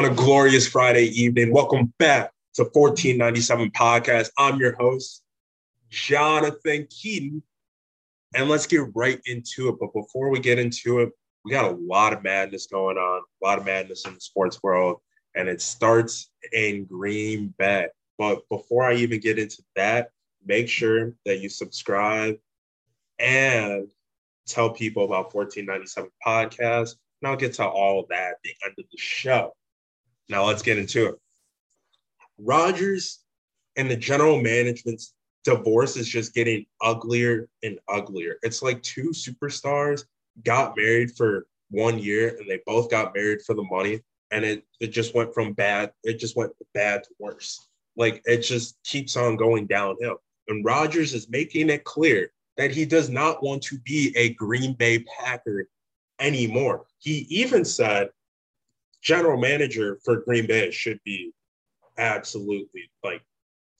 on a glorious Friday evening. Welcome back to 1497 Podcast. I'm your host, Jonathan Keaton. And let's get right into it. But before we get into it, we got a lot of madness going on, a lot of madness in the sports world, and it starts in Green Bay. But before I even get into that, make sure that you subscribe and tell people about 1497 Podcast. And I'll get to all that at the end of the show. Now let's get into it. Rodgers and the general management's divorce is just getting uglier and uglier. It's like two superstars got married for one year and they both got married for the money and it it just went from bad it just went bad to worse like it just keeps on going downhill and Rodgers is making it clear that he does not want to be a Green Bay Packer anymore he even said general manager for Green Bay should be absolutely like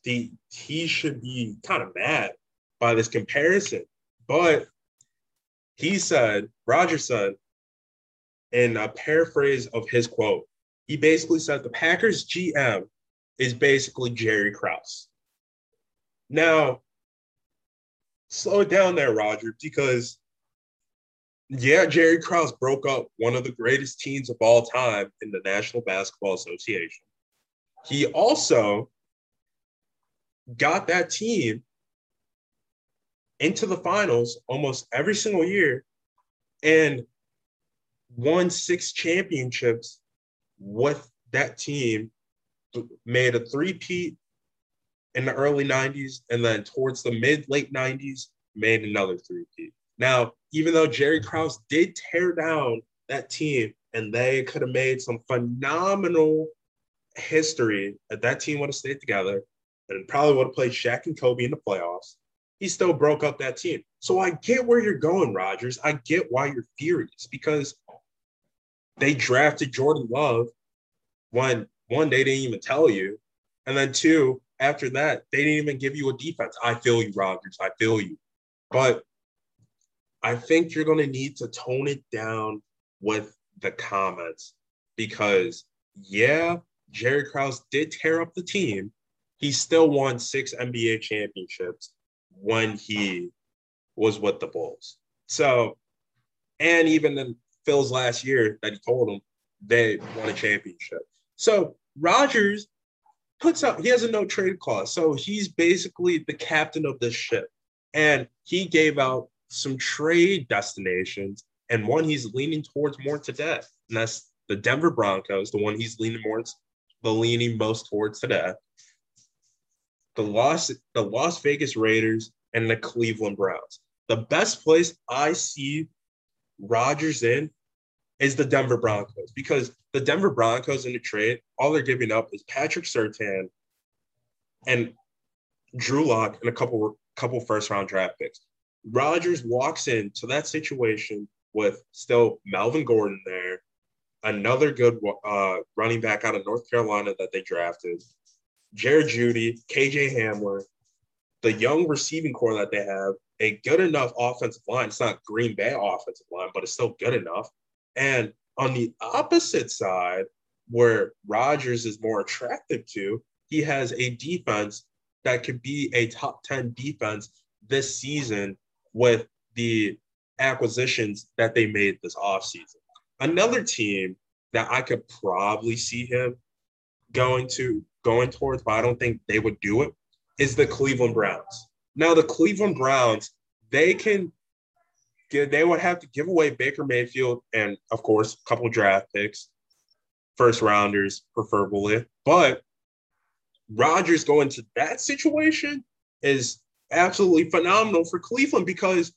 the he should be kind of mad by this comparison but he said, Roger said, in a paraphrase of his quote, he basically said the Packers GM is basically Jerry Krause. Now, slow down there, Roger, because yeah, Jerry Krause broke up one of the greatest teams of all time in the National Basketball Association. He also got that team into the finals almost every single year and won six championships with that team, made a three-peat in the early 90s, and then towards the mid late 90s, made another three-peat. Now, even though Jerry Krause did tear down that team and they could have made some phenomenal history, if that team would have stayed together and probably would have played Shaq and Kobe in the playoffs he still broke up that team. So I get where you're going, Rodgers. I get why you're furious because they drafted Jordan Love when one, they didn't even tell you. And then two, after that, they didn't even give you a defense. I feel you, Rodgers. I feel you. But I think you're going to need to tone it down with the comments because, yeah, Jerry Krause did tear up the team. He still won six NBA championships when he was with the Bulls. So, and even in Phil's last year that he told him they won a championship. So Rodgers puts up, he has a no trade clause. So he's basically the captain of this ship. And he gave out some trade destinations, and one he's leaning towards more today. And that's the Denver Broncos, the one he's leaning more, the leaning most towards today the Las the Las Vegas Raiders and the Cleveland Browns. The best place I see Rodgers in is the Denver Broncos because the Denver Broncos in the trade, all they're giving up is Patrick Surtain and Drew Lock and a couple couple first round draft picks. Rodgers walks into that situation with still Melvin Gordon there, another good uh, running back out of North Carolina that they drafted, Jerry Jeudy, KJ Hamler, the young receiving core that they have, a good enough offensive line. It's not Green Bay offensive line, but it's still good enough. And on the opposite side, where Rodgers is more attractive to, he has a defense that could be a top 10 defense this season with the acquisitions that they made this offseason. Another team that I could probably see him going to going towards, but I don't think they would do it, is the Cleveland Browns. Now, the Cleveland Browns, they can they would have to give away Baker Mayfield and, of course, a couple draft picks, first rounders, preferably. But Rodgers going to that situation is absolutely phenomenal for Cleveland because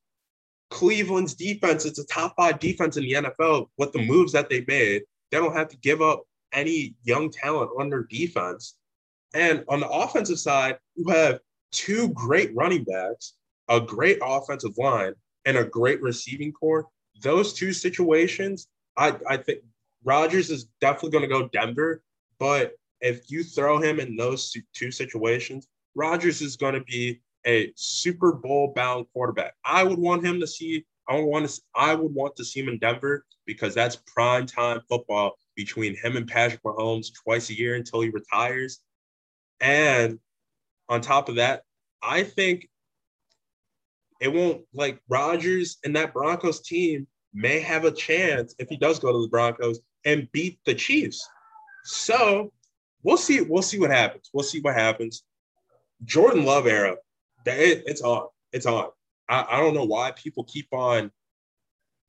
Cleveland's defense, it's a top five defense in the NFL with the moves that they made. They don't have to give up any young talent on their defense. And on the offensive side, you have two great running backs, a great offensive line, and a great receiving core. Those two situations, I, I think Rodgers is definitely going to go Denver. But if you throw him in those two situations, Rodgers is going to be a Super Bowl bound quarterback. I would want him to see. I would want to. I would want to see him in Denver because that's prime time football between him and Patrick Mahomes twice a year until he retires. And on top of that, I think it won't like Rodgers and that Broncos team may have a chance if he does go to the Broncos and beat the Chiefs. So we'll see. We'll see what happens. We'll see what happens. Jordan Love era, it, it's on. It's on. I, I don't know why people keep on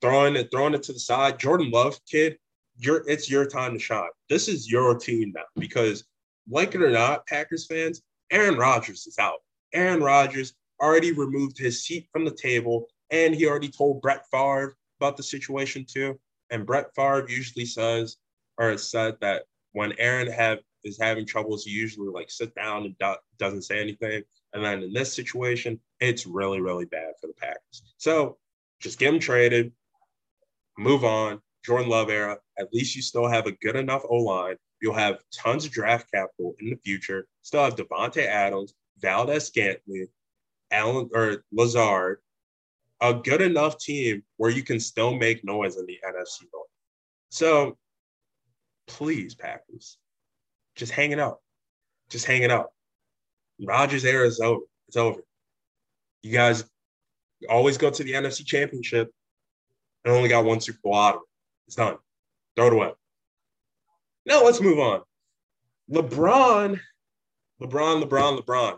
throwing it, throwing it to the side. Jordan Love, kid, you're it's your time to shine. This is your team now because, like it or not, Packers fans, Aaron Rodgers is out. Aaron Rodgers already removed his seat from the table, and he already told Brett Favre about the situation too. And Brett Favre usually says or said that when Aaron have is having troubles, he usually like sit down and do, doesn't say anything. And then in this situation, it's really, really bad for the Packers. So just get him traded, move on. Jordan Love era. At least you still have a good enough O line. You'll have tons of draft capital in the future. Still have Davante Adams, Valdes-Scantling, Allen or Lazard, a good enough team where you can still make noise in the NFC North. So please, Packers, just hang it out. Just hang it out. Rodgers era is over. It's over. You guys always go to the NFC Championship and only got one Super Bowl out of it. It's done. Throw it away. Now let's move on. LeBron, LeBron, LeBron, LeBron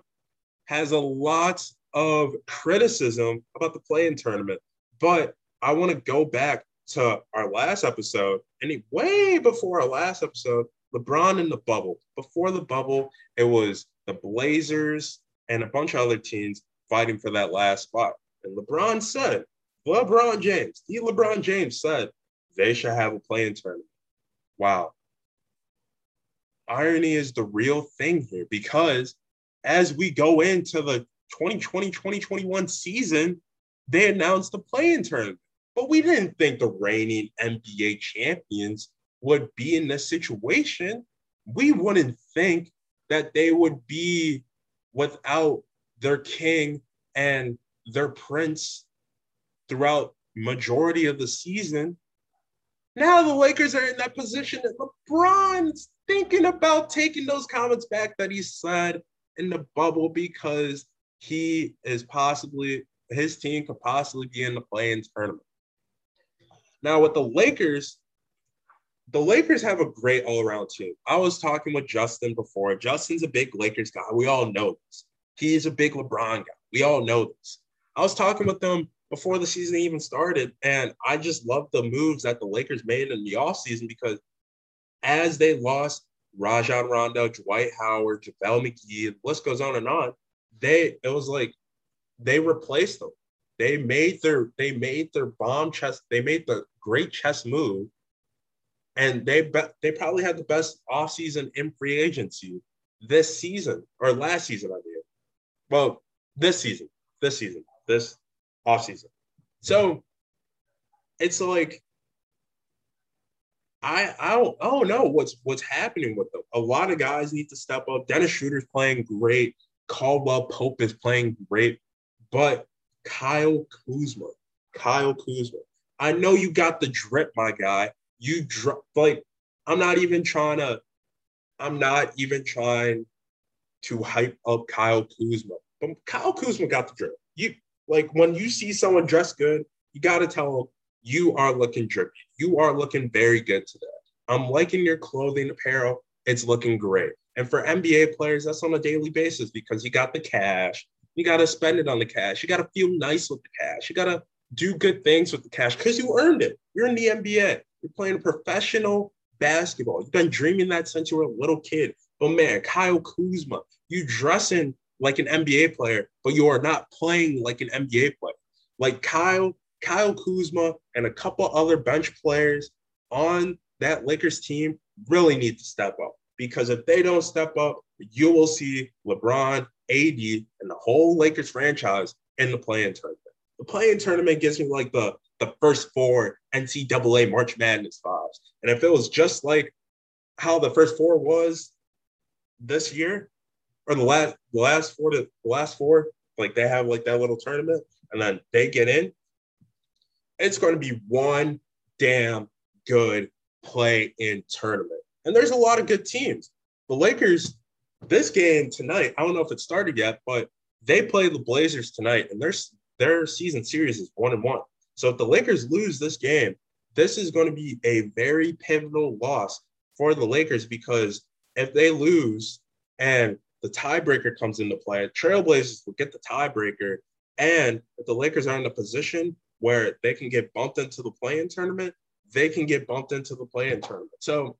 has a lot of criticism about the play-in tournament. But I want to go back to our last episode, and way before our last episode, LeBron in the bubble. Before the bubble, it was the Blazers and a bunch of other teams fighting for that last spot. And LeBron said, LeBron James, the LeBron James said they should have a play-in tournament. Wow. Irony is the real thing here because as we go into the 2020 2021 season, they announced the play-in tournament. But we didn't think the reigning NBA champions would be in this situation. We wouldn't think that they would be without their king and their prince throughout majority of the season. Now the Lakers are in that position that LeBron's thinking about taking those comments back that he said in the bubble because he is possibly his team could possibly be in the play-in tournament. Now with the Lakers, the Lakers have a great all-around team. I was talking with Justin before. Justin's a big Lakers guy. We all know this. He's a big LeBron guy. We all know this. I was talking with them before the season even started, and I just love the moves that the Lakers made in the offseason because as they lost Rajon Rondo, Dwight Howard, JaVale McGee, the list goes on and on they it was like they replaced them. They made their they made their bomb chest, They made the great chess move, and they be, they probably had the best offseason in free agency this season or last season. I mean, well, this season, this season, this offseason. So it's like I I don't, I don't know what's what's happening with them. A lot of guys need to step up. Dennis Schroeder's playing great. Caldwell Pope is playing great, but Kyle Kuzma, Kyle Kuzma. I know you got the drip, my guy. You drop like I'm not even trying to. I'm not even trying to hype up Kyle Kuzma, but Kyle Kuzma got the drip. You like when you see someone dressed good, you got to tell them you are looking drippy. You are looking very good today. I'm liking your clothing apparel. It's looking great. And for NBA players, that's on a daily basis because you got the cash. You got to spend it on the cash. You got to feel nice with the cash. You got to do good things with the cash because you earned it. You're in the NBA. You're playing professional basketball. You've been dreaming that since you were a little kid. But man, Kyle Kuzma, you dressing like an NBA player, but you are not playing like an NBA player. Like Kyle, Kyle Kuzma and a couple other bench players on that Lakers team really need to step up because if they don't step up, you will see LeBron, AD, and the whole Lakers franchise in the play-in tournament. The play-in tournament gives me like the the first four NCAA March Madness vibes. And if it was just like how the first four was this year, or the last the last four to the last four, like they have like that little tournament, and then they get in, it's going to be one damn good play in tournament. And there's a lot of good teams. The Lakers, this game tonight, I don't know if it started yet, but they play the Blazers tonight, and their their season series is one and one. So if the Lakers lose this game, this is going to be a very pivotal loss for the Lakers because if they lose and the tiebreaker comes into play, Trailblazers will get the tiebreaker. And if the Lakers are in a position where they can get bumped into the play-in tournament, they can get bumped into the play-in tournament. So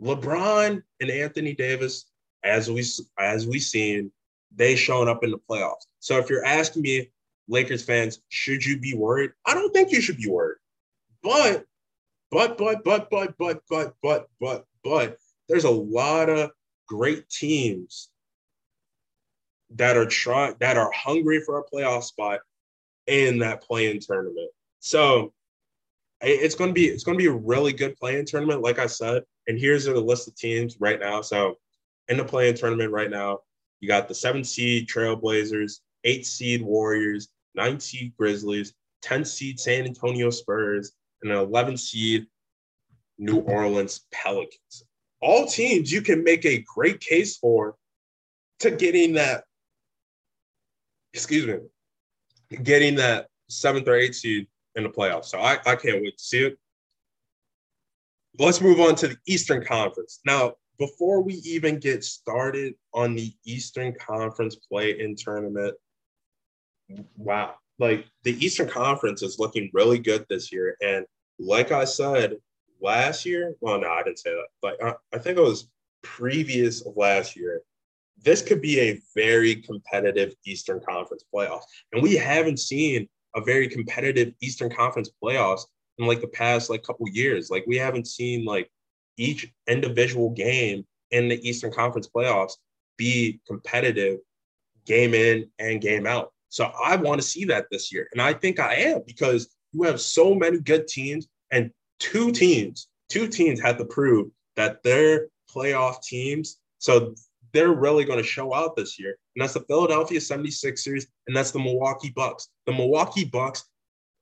LeBron and Anthony Davis, as we as we seen, they showing up in the playoffs. So if you're asking me, Lakers fans, should you be worried? I don't think you should be worried. But, but, but, but, but, but, but, but, but, but, there's a lot of great teams that are trying that are hungry for a playoff spot in that play-in tournament. So it's to be it's to be a really good play-in tournament, like I said. And here's the list of teams right now. So in the play-in tournament right now, you got the seven seed Trailblazers, eight seed Warriors, nine seed Grizzlies, 10 seed San Antonio Spurs, and an 11 seed New Orleans Pelicans. All teams you can make a great case for to getting that, excuse me, getting that seventh or eighth seed in the playoffs. So I, I can't wait to see it. Let's move on to the Eastern Conference. Now, before we even get started on the Eastern Conference play in tournament, wow, like the Eastern Conference is looking really good this year. And like I said last year, well, no, I didn't say that. Like I, I think it was previous of last year. This could be a very competitive Eastern Conference playoffs. And we haven't seen a very competitive Eastern Conference playoffs in like the past like couple years. Like we haven't seen like each individual game in the Eastern Conference playoffs be competitive game in and game out. So I want to see that this year. And I think I am because you have so many good teams and two teams, two teams have to prove that they're playoff teams. So they're really going to show out this year. And that's the Philadelphia 76ers and that's the Milwaukee Bucks. The Milwaukee Bucks,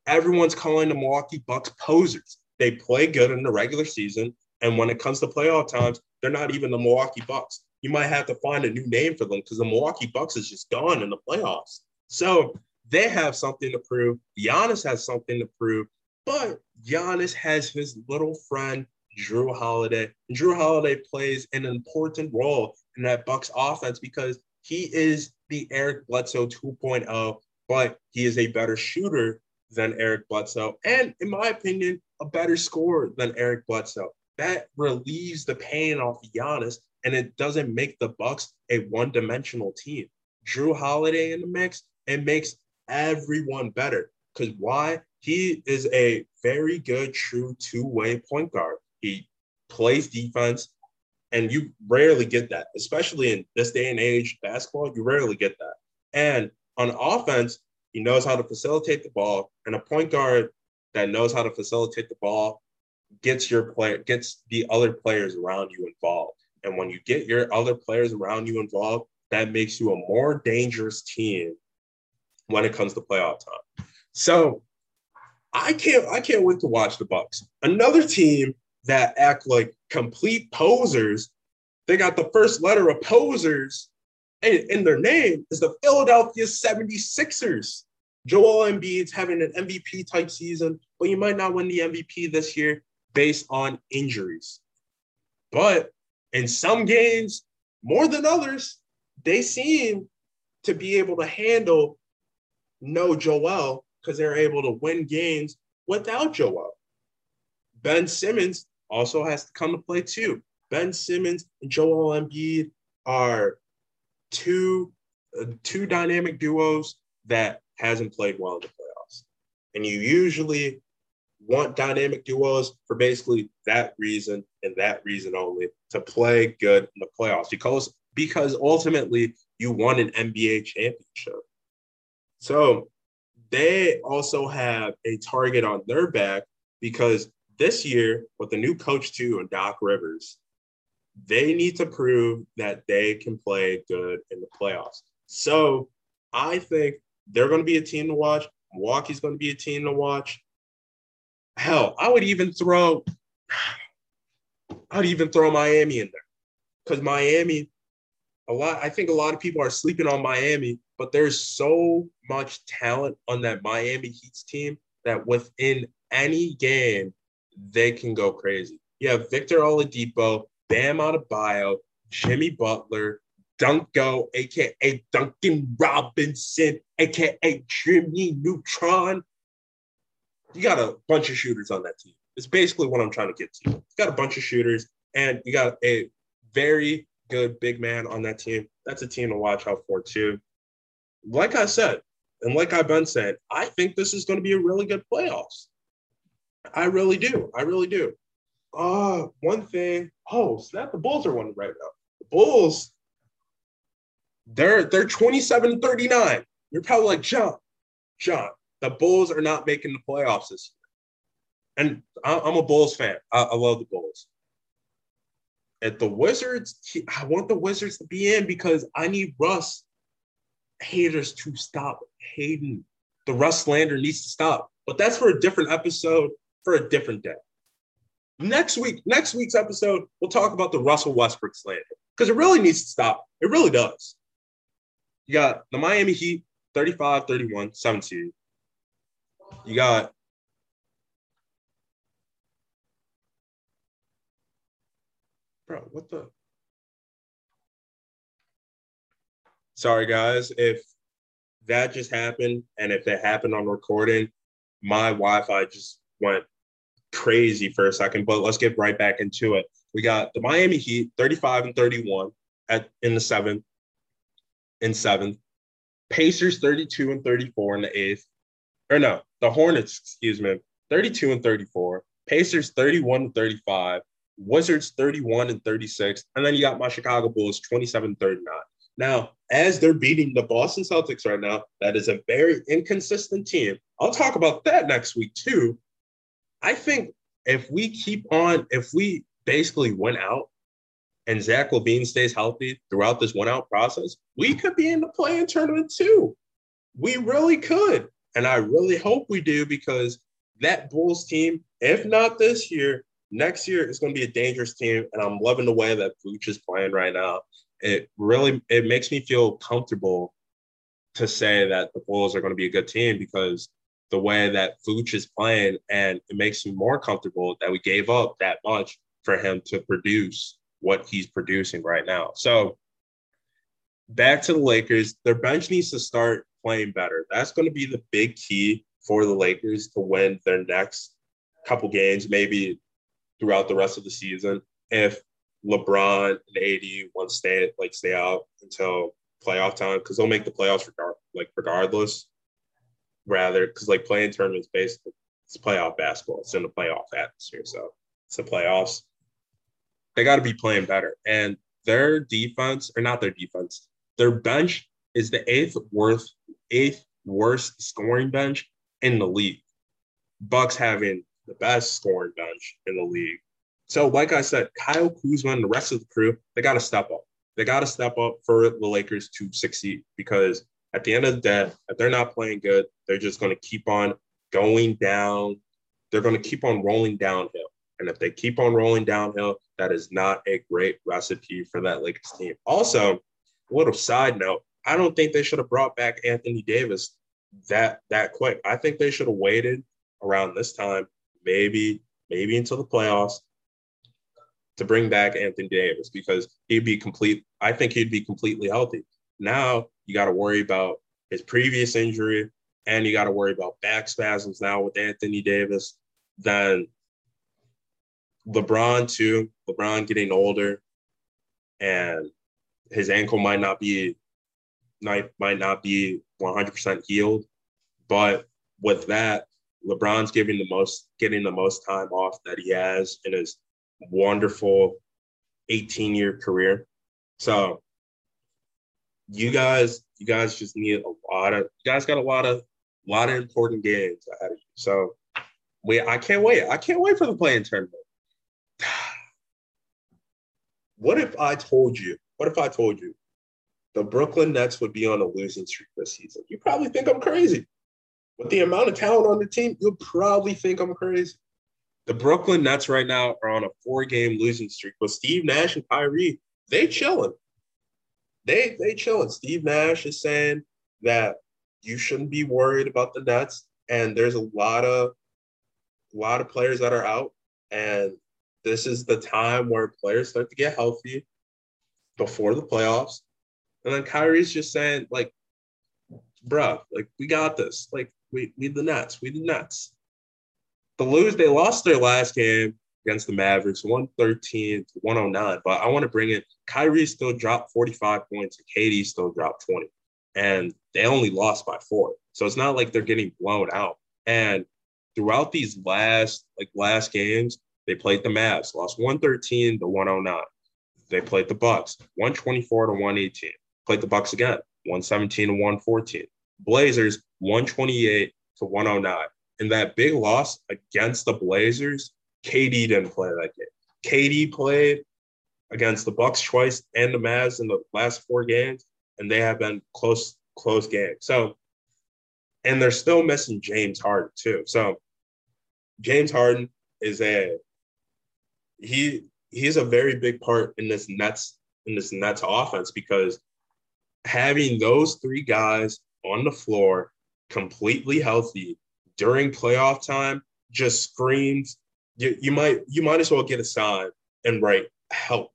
everyone's calling the Milwaukee Bucks posers. They play good in the regular season. And when it comes to playoff times, they're not even the Milwaukee Bucks. You might have to find a new name for them because the Milwaukee Bucks is just gone in the playoffs. So they have something to prove. Giannis has something to prove, but Giannis has his little friend Jrue Holiday. And Jrue Holiday plays an important role in that Bucks offense because he is the Eric Bledsoe 2.0, but he is a better shooter than Eric Bledsoe, and in my opinion, a better scorer than Eric Bledsoe. That relieves the pain off Giannis, and it doesn't make the Bucks a one-dimensional team. Jrue Holiday in the mix it makes everyone better. Because why? He is a very good, true two way point guard. He plays defense, and you rarely get that, especially in this day and age basketball. You rarely get that. And on offense, he knows how to facilitate the ball, and a point guard that knows how to facilitate the ball gets your player gets the other players around you involved. And when you get your other players around you involved, that makes you a more dangerous team when it comes to playoff time. So I can't I can't wait to watch the Bucks. Another team that act like complete posers. They got the first letter of posers in, in their name is the Philadelphia 76ers. Joel Embiid's having an MVP type season, but you might not win the MVP this year based on injuries. But in some games, more than others, they seem to be able to handle no Joel because they're able to win games without Joel. Ben Simmons also has to come to play too. Ben Simmons and Joel Embiid are two uh, two dynamic duos that hasn't played well in the playoffs. And you usually want dynamic duos for basically that reason and that reason only to play good in the playoffs because because ultimately you want an NBA championship. So they also have a target on their back because this year, with the new coach too and Doc Rivers, they need to prove that they can play good in the playoffs. So I think they're going to be a team to watch. Milwaukee's going to be a team to watch. Hell, I would even throw I'd even throw Miami in there because Miami, a lot. I think a lot of people are sleeping on Miami, but there's so much talent on that Miami Heat's team that within any game they can go crazy. You have Victor Oladipo, Bam Adebayo, Jimmy Butler, Dunko, aka Duncan Robinson, aka Jimmy Neutron. You got a bunch of shooters on that team. It's basically what I'm trying to get to. You got a bunch of shooters, and you got a very good big man on that team. That's a team to watch out for too. Like I said, and like I've been saying, I think this is going to be a really good playoffs. I really do. I really do. Uh, one thing. Oh, snap! The Bulls are winning right now. The Bulls, they're they're 27 39. You're probably like, John, John, the Bulls are not making the playoffs this year. And I'm a Bulls fan. I, I love the Bulls. At the Wizards, I want the Wizards to be in because I need Russ haters to stop hating. The Russ slander needs to stop. But that's for a different episode for a different day. Next week, next week's episode, we'll talk about the Russell Westbrook slander because it really needs to stop. It really does. You got the Miami Heat 35 31, 17. You got Bro, what the? Sorry, guys. If that just happened and if it happened on recording, my Wi Fi just went crazy for a second, but let's get right back into it. We got the Miami Heat 35 and 31 at in the seventh, in seventh. Pacers 32 and 34 in the eighth. Or no, the Hornets, excuse me, 32 and 34. Pacers 31 and 35. Wizards 31 and 36. And then you got my Chicago Bulls 27 39. Now, as they're beating the Boston Celtics right now, that is a very inconsistent team. I'll talk about that next week too. I think if we keep on, if we basically went out and Zach LaVine stays healthy throughout this one out process, we could be in the play-in tournament too. We really could. And I really hope we do because that Bulls team, if not this year, next year is going to be a dangerous team. And I'm loving the way that Vooch is playing right now. It really it makes me feel comfortable to say that the Bulls are going to be a good team because the way that Vooch is playing, and it makes me more comfortable that we gave up that much for him to produce what he's producing right now. So back to the Lakers, their bench needs to start playing better. That's going to be the big key for the Lakers to win their next couple games, maybe throughout the rest of the season. If LeBron and AD want to stay like stay out until playoff time, because they'll make the playoffs regard like regardless rather because like play-in tournaments basically it's playoff basketball. It's in the playoff atmosphere, so it's the playoffs. They got to be playing better, and their defense or not their defense, their bench is the eighth worst eighth worst scoring bench in the league. Bucks having the best scoring bench in the league. So, like I said, Kyle Kuzma and the rest of the crew, they got to step up. They got to step up for the Lakers to succeed because at the end of the day, if they're not playing good, they're just going to keep on going down. They're going to keep on rolling downhill. And if they keep on rolling downhill, that is not a great recipe for that Lakers team. Also, a little side note, I don't think they should have brought back Anthony Davis that that quick. I think they should have waited around this time, maybe maybe until the playoffs to bring back Anthony Davis because he'd be complete. I think he'd be completely healthy. Now you got to worry about his previous injury, and you got to worry about back spasms now with Anthony Davis. Then LeBron too. LeBron getting older, and his ankle might not be might might not be 100% healed. But with that, LeBron's giving the most getting the most time off that he has in his wonderful 18 year career. So you guys, you guys just need a lot of you guys got a lot of lot of important games ahead of you. So we I can't wait. I can't wait for the play-in tournament. What if I told you? What if I told you the Brooklyn Nets would be on a losing streak this season? You probably think I'm crazy. With the amount of talent on the team, you'll probably think I'm crazy. the Brooklyn Nets right now are on a four-game losing streak, but Steve Nash and Kyrie, they chilling. They they chilling. Steve Nash is saying that you shouldn't be worried about the Nets, and there's a lot of a lot of players that are out, and this is the time where players start to get healthy before the playoffs. And then Kyrie's just saying, like, bruh, like we got this. Like we we the Nets, we the Nets. The lose, they lost their last game against the Mavericks, 113 to 109. But I want to bring in Kyrie still dropped 45 points, and KD still dropped 20. And they only lost by four. So it's not like they're getting blown out. And throughout these last like last games, they played the Mavs, lost 113 to 109. They played the Bucks, 124 to 118. Played the Bucks again, 117 to 114. Blazers, 128 to 109. In that big loss against the Blazers, KD didn't play that game. KD played against the Bucks twice and the Mavs in the last four games, and they have been close, close games. So, and they're still missing James Harden too. So, James Harden is a he he's a very big part in this Nets in this Nets offense because having those three guys on the floor completely healthy during playoff time just screams you, you might you might as well get a sign and write help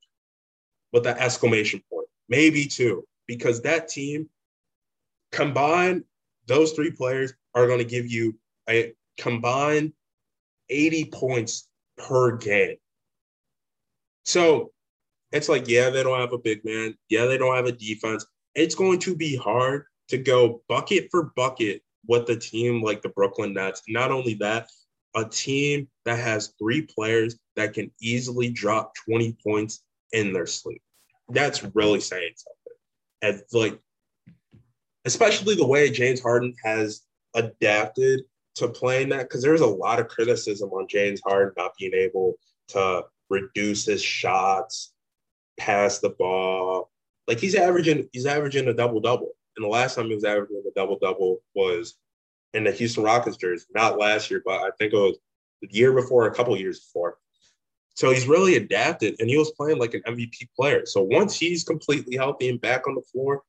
with that exclamation point maybe two because that team combined those three players are going to give you a combined 80 points per game so it's like, yeah, they don't have a big man. Yeah, they don't have a defense. It's going to be hard to go bucket for bucket with the team like the Brooklyn Nets. Not only that, a team that has three players that can easily drop 20 points in their sleep. That's really saying something. And like, especially the way James Harden has adapted to playing that, because there's a lot of criticism on James Harden not being able to reduce his shots, pass the ball. Like he's averaging, he's averaging a double double. And the last time he was averaging a double double was in the Houston Rockets jersey, not last year, but I think it was the year before, a couple years before. So he's really adapted and he was playing like an MVP player. So once he's completely healthy and back on the floor,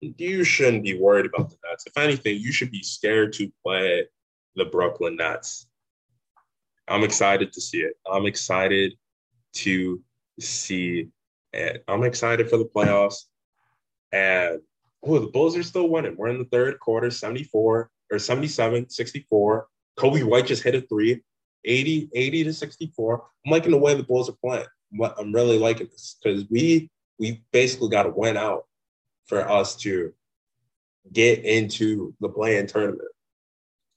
you shouldn't be worried about the Nets. If anything, you should be scared to play the Brooklyn Nets. I'm excited to see it. I'm excited to see it. I'm excited for the playoffs. And oh, the Bulls are still winning. We're in the third quarter, 74 or 77, 64. Coby White just hit a three, 80, 80 to 64. I'm liking the way the Bulls are playing. I'm really liking this because we we basically got to win out for us to get into the play-in tournament.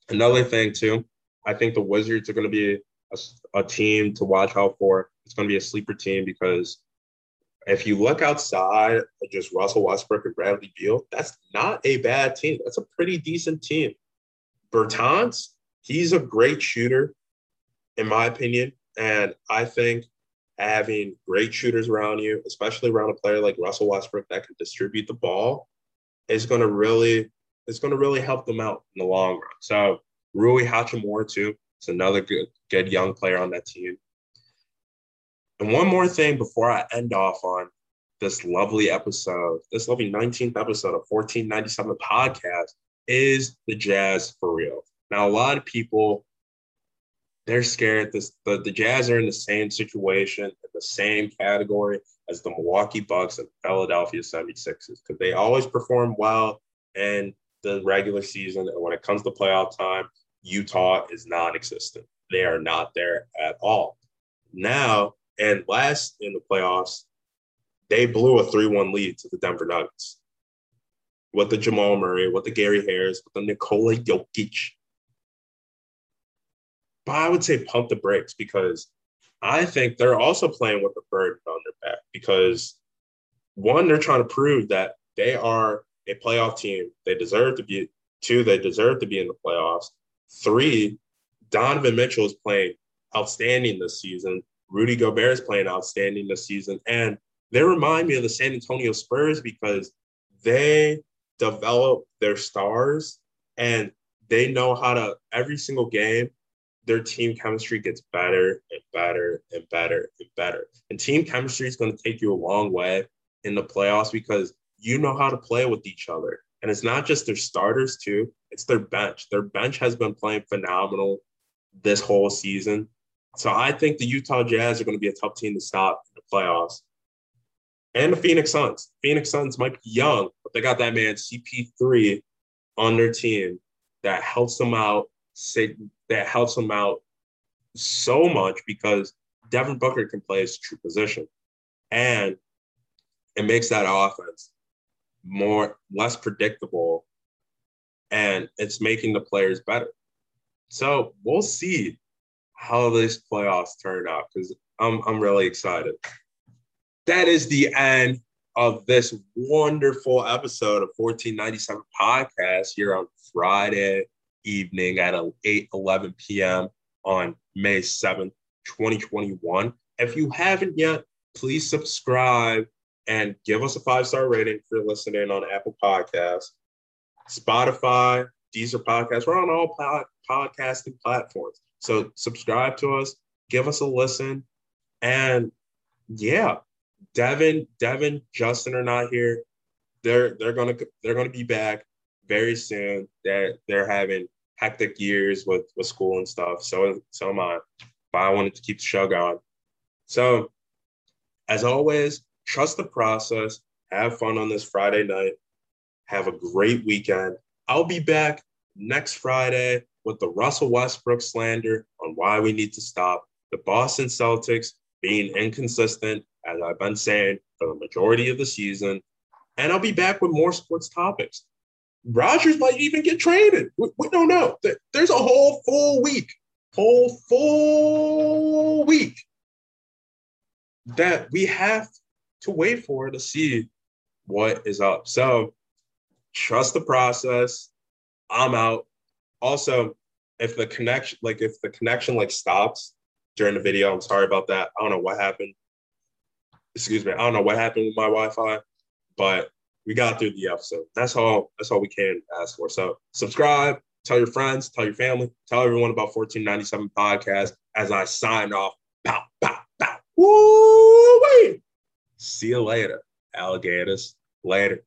Another thing too, I think the Wizards are going to be a, a team to watch out for. It's going to be a sleeper team because if you look outside just Russell Westbrook and Bradley Beal, that's not a bad team. That's a pretty decent team. Bertans, he's a great shooter, in my opinion. And I think having great shooters around you, especially around a player like Russell Westbrook that can distribute the ball, is going to really it's going to really help them out in the long run. So Rui Hachimura too, is another good good young player on that team. And one more thing before I end off on this lovely episode, this lovely 19th episode of 1497 podcast is the Jazz for real. Now, a lot of people, they're scared. This the, the Jazz are in the same situation, in the same category as the Milwaukee Bucks and Philadelphia 76ers, because they always perform well in the regular season. And when it comes to playoff time, Utah is non existent. They are not there at all. Now, and last in the playoffs, they blew a 3 1 lead to the Denver Nuggets with the Jamal Murray, with the Gary Harris, with the Nikola Jokic. But I would say pump the brakes because I think they're also playing with the burden on their back because one, they're trying to prove that they are a playoff team. They deserve to be two, they deserve to be in the playoffs. Three, Donovan Mitchell is playing outstanding this season. Rudy Gobert is playing outstanding this season. And they remind me of the San Antonio Spurs because they develop their stars and they know how to every single game their team chemistry gets better and better and better and better. And team chemistry is going to take you a long way in the playoffs because you know how to play with each other. And it's not just their starters, too, it's their bench. Their bench has been playing phenomenal this whole season. So I think the Utah Jazz are going to be a tough team to stop in the playoffs. And the Phoenix Suns. Phoenix Suns might be young, but they got that man CP3 on their team that helps them out that helps them out so much because Devin Booker can play his true position. And it makes that offense more less predictable and it's making the players better. So we'll see how this playoffs turn out because I'm I'm really excited. That is the end of this wonderful episode of 1497 podcast here on Friday, evening at 8 11 p.m. on May 7th, 2021. If you haven't yet, please subscribe and give us a five star rating for listening on Apple Podcasts, Spotify, Deezer Podcasts. We're on all pod- podcasting platforms. So subscribe to us, give us a listen, and yeah, Devin, Devin, Justin are not here. They're they're gonna they're gonna be back very soon. They're they're having hectic years with with school and stuff. So so am I. But I wanted to keep the show going. So as always, trust the process. Have fun on this Friday night. Have a great weekend. I'll be back next Friday with the Russell Westbrook slander on why we need to stop the Boston Celtics being inconsistent, as I've been saying for the majority of the season. And I'll be back with more sports topics. Rodgers might even get traded. We, we don't know. There's a whole full week, whole full week that we have to wait for to see what is up. So trust the process. I'm out. Also, if the connection, like if the connection like stops during the video, I'm sorry about that. I don't know what happened. Excuse me. I don't know what happened with my Wi-Fi, but we got through the episode. That's all. That's all we can ask for. So subscribe, tell your friends, tell your family, tell everyone about 1497 podcast. As I sign off, pow, pow, pow. Woo! See you later, alligators. Later.